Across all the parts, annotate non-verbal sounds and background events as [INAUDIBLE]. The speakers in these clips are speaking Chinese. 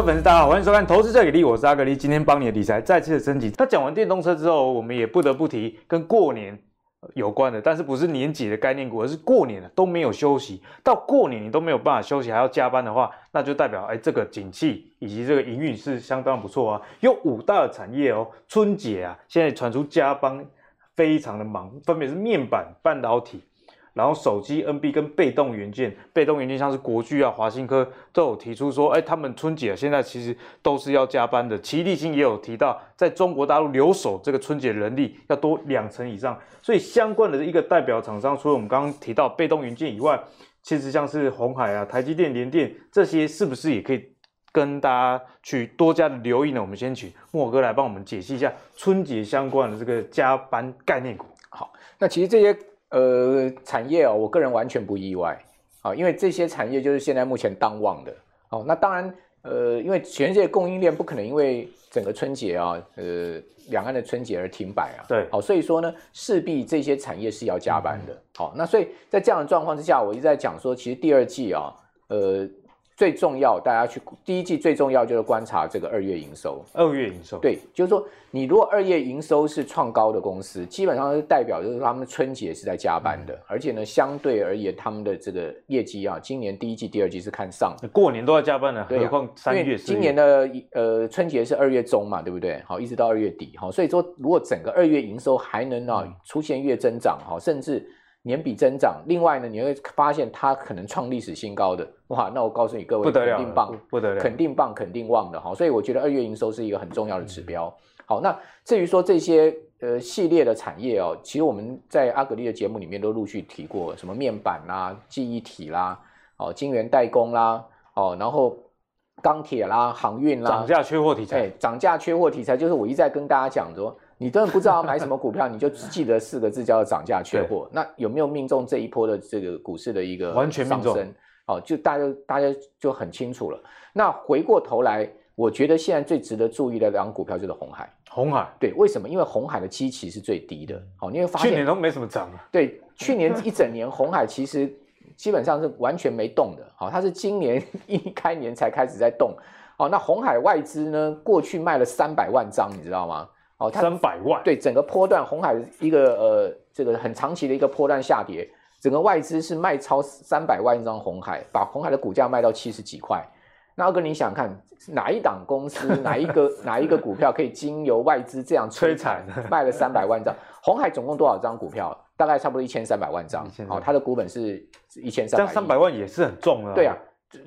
位粉丝，大家好，欢迎收看《投资最给力》，我是阿格力，今天帮你的理财再次的升级。那讲完电动车之后，我们也不得不提跟过年有关的，但是不是年节的概念股，而是过年了都没有休息，到过年你都没有办法休息，还要加班的话，那就代表哎，这个景气以及这个营运是相当不错啊。有五大的产业哦，春节啊，现在传出加班非常的忙，分别是面板、半导体。然后手机、NB 跟被动元件，被动元件像是国巨啊、华新科都有提出说，哎，他们春节现在其实都是要加班的。奇力新也有提到，在中国大陆留守这个春节人力要多两成以上。所以相关的一个代表厂商，除了我们刚刚提到被动元件以外，其实像是鸿海啊、台积电、联电这些，是不是也可以跟大家去多加的留意呢？我们先请莫哥来帮我们解析一下春节相关的这个加班概念股。好，那其实这些。呃，产业哦，我个人完全不意外，啊，因为这些产业就是现在目前当旺的，哦，那当然，呃，因为全世界供应链不可能因为整个春节啊，呃，两岸的春节而停摆啊，对，好，所以说呢，势必这些产业是要加班的，好，那所以在这样的状况之下，我一直在讲说，其实第二季啊，呃。最重要，大家去第一季最重要就是观察这个二月营收。二月营收，对，就是说你如果二月营收是创高的公司，基本上是代表就是他们春节是在加班的，嗯、而且呢，相对而言他们的这个业绩啊，今年第一季、第二季是看上的。过年都要加班的，何况三月、今年的呃春节是二月中嘛，对不对？好，一直到二月底，好，所以说如果整个二月营收还能啊出现月增长，哈，甚至。年比增长，另外呢，你会发现它可能创历史新高的，哇！那我告诉你各位，肯定棒，不得了，肯定棒，肯定旺的哈。所以我觉得二月营收是一个很重要的指标。好，那至于说这些呃系列的产业哦，其实我们在阿格力的节目里面都陆续提过，什么面板啦、记忆体啦、哦晶圆代工啦、哦然后钢铁啦、航运啦，涨价缺货题材，哎，涨价缺货题材就是我一再跟大家讲说。你真的不知道要买什么 [LAUGHS] 股票，你就只记得四个字叫做涨价缺货。那有没有命中这一波的这个股市的一个？完全命中。哦，就大家大家就很清楚了。那回过头来，我觉得现在最值得注意的两股票就是红海。红海对，为什么？因为红海的基期是最低的。好，你会发现去年都没什么涨。对，去年一整年红海其实基本上是完全没动的。好，它是今年 [LAUGHS] 一开年才开始在动。哦，那红海外资呢？过去卖了三百万张，你知道吗？哦，它三百万对整个波段，红海一个呃，这个很长期的一个波段下跌，整个外资是卖超三百万张红海，把红海的股价卖到七十几块。那二哥，你想看哪一档公司，哪一个哪一个股票可以经由外资这样摧残，卖了三百万张？红海总共多少张股票？大概差不多一千三百万张。哦，它的股本是一千三百。这样三百万也是很重啊。对啊，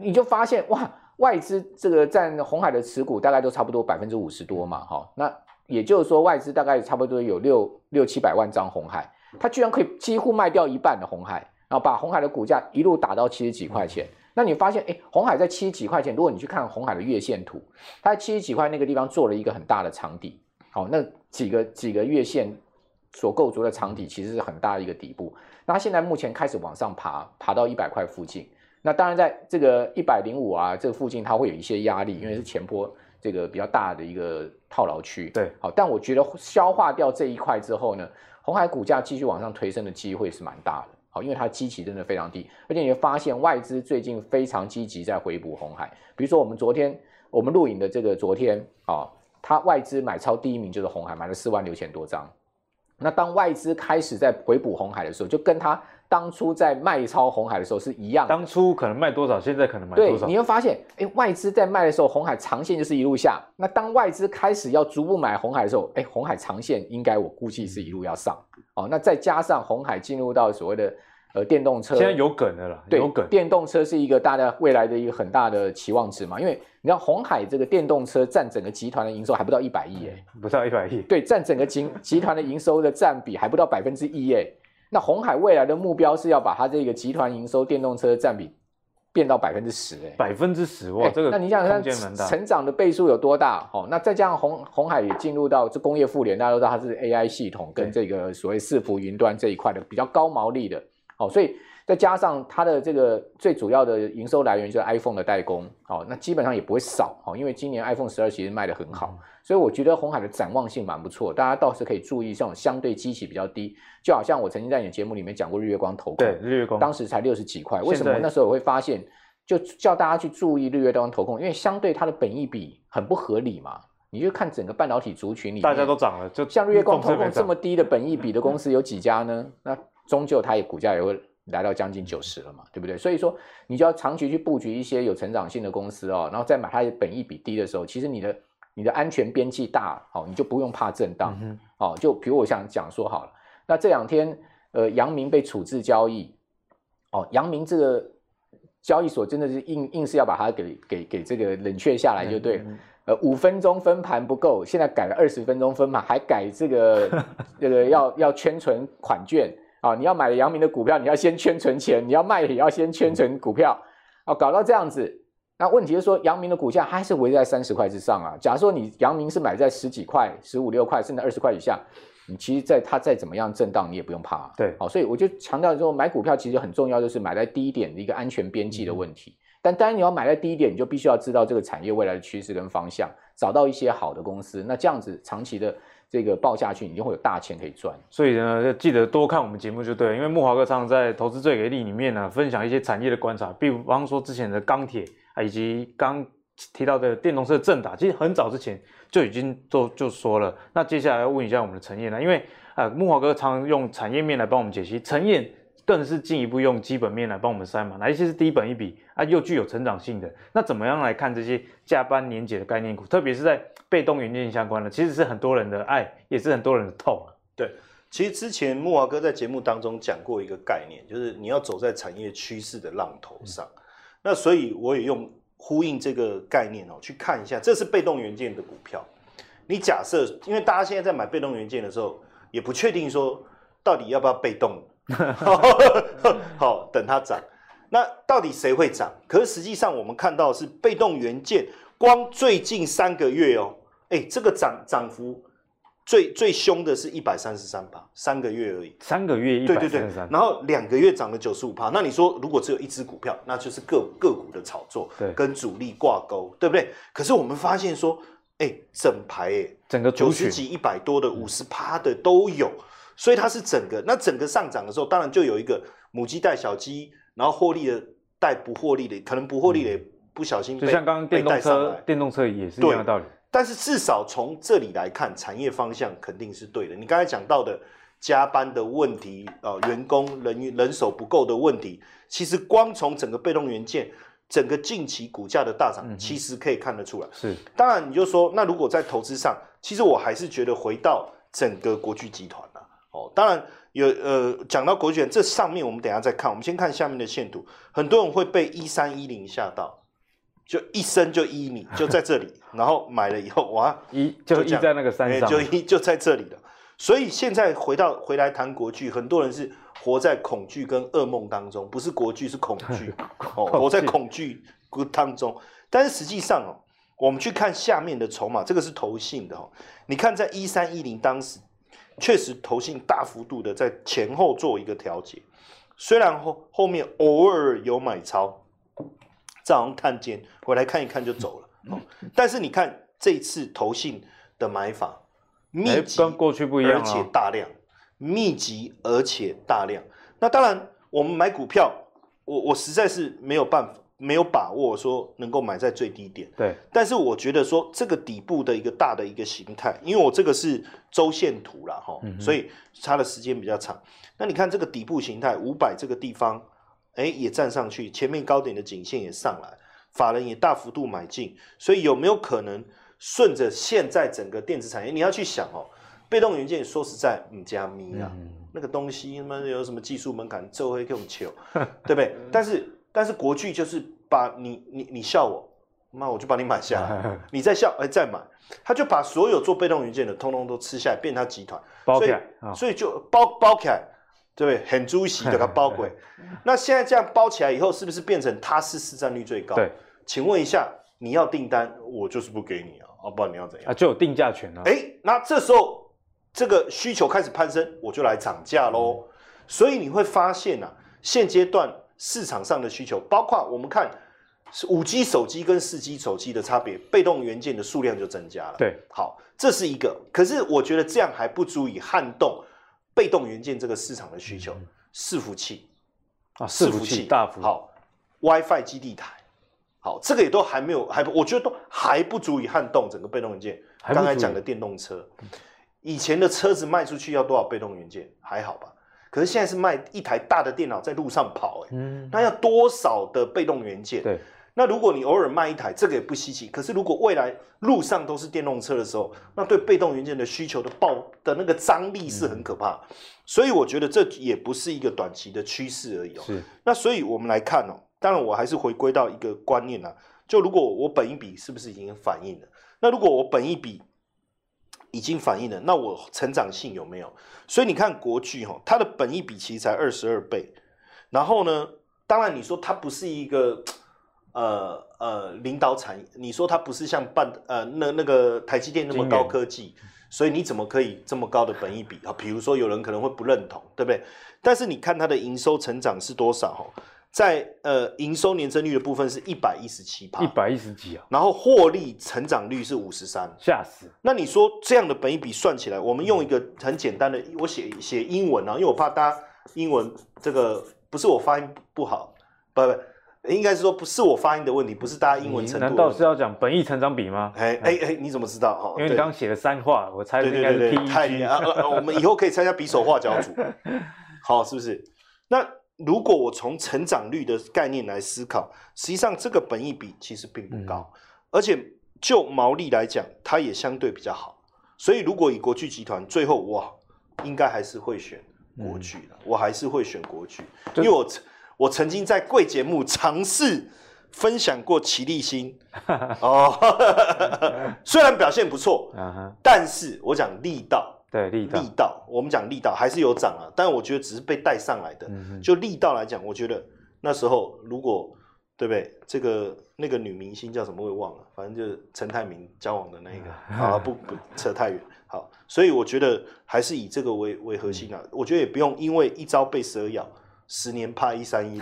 你就发现哇，外资这个占红海的持股大概都差不多百分之五十多嘛，哈，那。也就是说，外资大概差不多有六六七百万张红海，它居然可以几乎卖掉一半的红海，然后把红海的股价一路打到七十几块钱。那你发现，哎，红海在七十几块钱，如果你去看红海的月线图，它在七十几块那个地方做了一个很大的长底，好，那几个几个月线所构筑的长底其实是很大的一个底部。那它现在目前开始往上爬，爬到一百块附近。那当然，在这个一百零五啊这个附近，它会有一些压力，因为是前波。这个比较大的一个套牢区，对，好，但我觉得消化掉这一块之后呢，红海股价继续往上推升的机会是蛮大的，好，因为它基期真的非常低，而且你会发现外资最近非常积极在回补红海，比如说我们昨天我们录影的这个昨天啊，它外资买超第一名就是红海，买了四万六千多张，那当外资开始在回补红海的时候，就跟它。当初在卖超红海的时候是一样的，当初可能卖多少，现在可能卖多少。对，你会发现，哎，外资在卖的时候，红海长线就是一路下。那当外资开始要逐步买红海的时候，哎，红海长线应该我估计是一路要上。哦，那再加上红海进入到所谓的呃电动车，现在有梗的了，对，有梗。电动车是一个大家未来的一个很大的期望值嘛，因为你知道鸿海这个电动车占整个集团的营收还不到一百亿，哎，不到一百亿。对，占整个集集团的营收的占比还不到百分之一，哎。那红海未来的目标是要把它这个集团营收电动车占比变到百分之十，哎，百分之十哇，这个那你想想看，成长的倍数有多大？哦，那再加上红红海也进入到这工业互联，大家都知道它是 AI 系统跟这个所谓伺服云端这一块的比较高毛利的，哦，所以。再加上它的这个最主要的营收来源就是 iPhone 的代工，好，那基本上也不会少，哦，因为今年 iPhone 十二其实卖得很好，所以我觉得红海的展望性蛮不错，大家倒是可以注意这种相对基期比较低，就好像我曾经在你的节目里面讲过日月光投控，对，日月光，当时才六十几块，为什么那时候我会发现就叫大家去注意日月光投控，因为相对它的本益比很不合理嘛。你就看整个半导体族群里面，大家都涨了，就像日月光投控这么低的本益比的公司有几家呢？那终究它也股价也会来到将近九十了嘛，对不对？所以说你就要长期去布局一些有成长性的公司哦，然后再买它的本益比低的时候，其实你的你的安全边际大，哦，你就不用怕震荡，嗯、哦。就比如我想讲说好了，那这两天呃，阳明被处置交易，哦，阳明这个交易所真的是硬硬是要把它给给给这个冷却下来就对了。嗯嗯呃，五分钟分盘不够，现在改了二十分钟分盘，还改这个 [LAUGHS] 这个要要圈存款券啊！你要买了阳明的股票，你要先圈存钱；你要卖也要先圈存股票啊！搞到这样子，那问题是说，阳明的股价还是围在三十块之上啊。假如说你阳明是买在十几块、十五六块，甚至二十块以下，你其实在它再怎么样震荡，你也不用怕啊。对，好，所以我就强调说，买股票其实很重要，就是买在低点的一个安全边际的问题。嗯但当然，你要买在低一点，你就必须要知道这个产业未来的趋势跟方向，找到一些好的公司。那这样子长期的这个抱下去，你就会有大钱可以赚。所以呢，要记得多看我们节目就对了。因为木华哥常常在投资最给力里面呢，分享一些产业的观察，比方说之前的钢铁啊，以及刚提到的电动车正打，其实很早之前就已经都就说了。那接下来要问一下我们的陈彦呢，因为啊，木华哥常用产业面来帮我们解析，陈彦。更是进一步用基本面来帮我们筛嘛，哪一些是低本一比啊，又具有成长性的？那怎么样来看这些加班年节的概念股？特别是在被动元件相关的，其实是很多人的爱，也是很多人的痛啊。对，其实之前木华哥在节目当中讲过一个概念，就是你要走在产业趋势的浪头上。嗯、那所以我也用呼应这个概念哦，去看一下，这是被动元件的股票。你假设，因为大家现在在买被动元件的时候，也不确定说到底要不要被动。[LAUGHS] 好，等它涨。那到底谁会涨？可是实际上我们看到是被动元件，光最近三个月哦，哎，这个涨涨幅最最凶的是一百三十三趴，三个月而已。三个月一百三十三。对对对。然后两个月涨了九十五趴。那你说如果只有一只股票，那就是个个股的炒作，对，跟主力挂钩，对不对？可是我们发现说，哎，整排哎，整个九十几、一百多的、五十趴的都有。所以它是整个，那整个上涨的时候，当然就有一个母鸡带小鸡，然后获利的带不获利的，可能不获利的也不小心被、嗯、就像刚刚电动车，电动车也是一样的道理。但是至少从这里来看，产业方向肯定是对的。你刚才讲到的加班的问题，呃，员工人人手不够的问题，其实光从整个被动元件，整个近期股价的大涨，其实可以看得出来。嗯、是，当然你就说，那如果在投资上，其实我还是觉得回到整个国巨集团。哦，当然有，呃，讲到国巨，这上面我们等一下再看，我们先看下面的线图。很多人会被一三一零吓到，就一升就一米，就在这里，然后买了以后，哇，[LAUGHS] 一就一在那个山上，就一就在这里了。所以现在回到回来谈国剧，很多人是活在恐惧跟噩梦当中，不是国剧是恐惧，[LAUGHS] 哦，活在恐惧当中。但是实际上哦，我们去看下面的筹码，这个是投信的哦，你看在一三一零当时。确实，投信大幅度的在前后做一个调节，虽然后后面偶尔有买超，这样看见回来看一看就走了。哦，但是你看这次投信的买法密集，跟过去不一样，而且大量，密集而且大量。那当然，我们买股票，我我实在是没有办法。没有把握说能够买在最低点，对。但是我觉得说这个底部的一个大的一个形态，因为我这个是周线图啦哈，嗯、所以差的时间比较长。那你看这个底部形态，五百这个地方，哎，也站上去，前面高点的颈线也上来，法人也大幅度买进，所以有没有可能顺着现在整个电子产业，你要去想哦，被动元件说实在，唔加咪啊，嗯、那个东西他妈有什么技术门槛，就会更求，对不对？[LAUGHS] 但是。但是国巨就是把你你你笑我，那我就把你买下来，[LAUGHS] 你再笑哎再买，他就把所有做被动元件的通通都吃下来，变他集团包起来，所以就包包起来，对不对？很猪喜给他包鬼。那现在这样包起来以后，是不是变成他是市占率最高？对，请问一下，你要订单，我就是不给你啊，啊，不然你要怎样？啊，就有定价权了。哎，那这时候这个需求开始攀升，我就来涨价喽。嗯、所以你会发现啊，现阶段。市场上的需求，包括我们看是五 G 手机跟四 G 手机的差别，被动元件的数量就增加了。对，好，这是一个。可是我觉得这样还不足以撼动被动元件这个市场的需求。伺服器啊，伺服器大幅好，WiFi 基地台好，这个也都还没有，还我觉得都还不足以撼动整个被动元件。刚才讲的电动车，以前的车子卖出去要多少被动元件？还好吧。可是现在是卖一台大的电脑在路上跑，欸，嗯，那要多少的被动元件？对。那如果你偶尔卖一台，这个也不稀奇。可是如果未来路上都是电动车的时候，那对被动元件的需求的爆的那个张力是很可怕。嗯、所以我觉得这也不是一个短期的趋势而已哦。是。那所以我们来看哦，当然我还是回归到一个观念啊，就如果我本一比是不是已经反映了？那如果我本一比已经反映了，那我成长性有没有？所以你看国巨哈，它的本益比其实才二十二倍。然后呢，当然你说它不是一个。呃呃，领导产业，你说它不是像半呃那那个台积电那么高科技，所以你怎么可以这么高的本益比啊？比如说有人可能会不认同，对不对？但是你看它的营收成长是多少？哈，在呃营收年增率的部分是一百一十七趴，一百一十几啊，然后获利成长率是五十三，吓死！那你说这样的本益比算起来，我们用一个很简单的，我写写英文啊，因为我怕大家英文这个不是我发音不好，不不。应该是说不是我发音的问题，不是大家英文程度。难道是要讲本益成长比吗？哎哎哎，你怎么知道？哦，因为你刚刚写了三画，我猜应该是 PEG。太厉害啊！我们以后可以参加比手画脚组，[LAUGHS] 好，是不是？那如果我从成长率的概念来思考，实际上这个本益比其实并不高，嗯、而且就毛利来讲，它也相对比较好。所以如果以国巨集团最后哇，应该还是会选国巨的，嗯、我还是会选国巨，因为我。我曾经在贵节目尝试分享过奇力新。[LAUGHS] 哦，[LAUGHS] 虽然表现不错，但是我讲力道，对力道，力道，我们讲力道还是有涨啊，但我觉得只是被带上来的。就力道来讲，我觉得那时候如果对不对？这个那个女明星叫什么我也忘了，反正就是陈泰明交往的那个 [LAUGHS] 啊，不不扯太远。好，所以我觉得还是以这个为为核心啊。我觉得也不用因为一朝被蛇咬。十年怕一三一，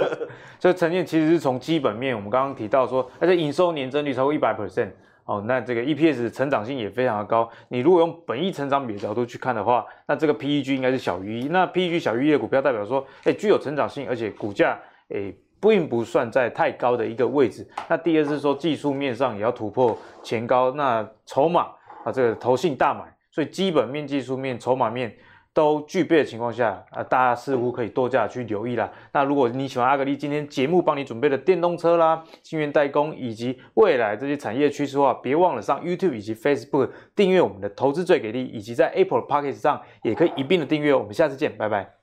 [LAUGHS] 这呈现其实是从基本面，我们刚刚提到说，而且营收年增率超过一百 percent 哦，那这个 EPS 成长性也非常的高。你如果用本益成长比的角度去看的话，那这个 PEG 应该是小于一。那 PEG 小于一的股票代表说，哎，具有成长性，而且股价哎并不算在太高的一个位置。那第二是说技术面上也要突破前高，那筹码啊这个投信大买，所以基本面、技术面、筹码面。都具备的情况下，啊，大家似乎可以多加去留意啦。那如果你喜欢阿格力今天节目帮你准备的电动车啦、晶圆代工以及未来这些产业趋势的话，别忘了上 YouTube 以及 Facebook 订阅我们的投资最给力，以及在 Apple p o c k e t 上也可以一并的订阅。我们下次见，拜拜。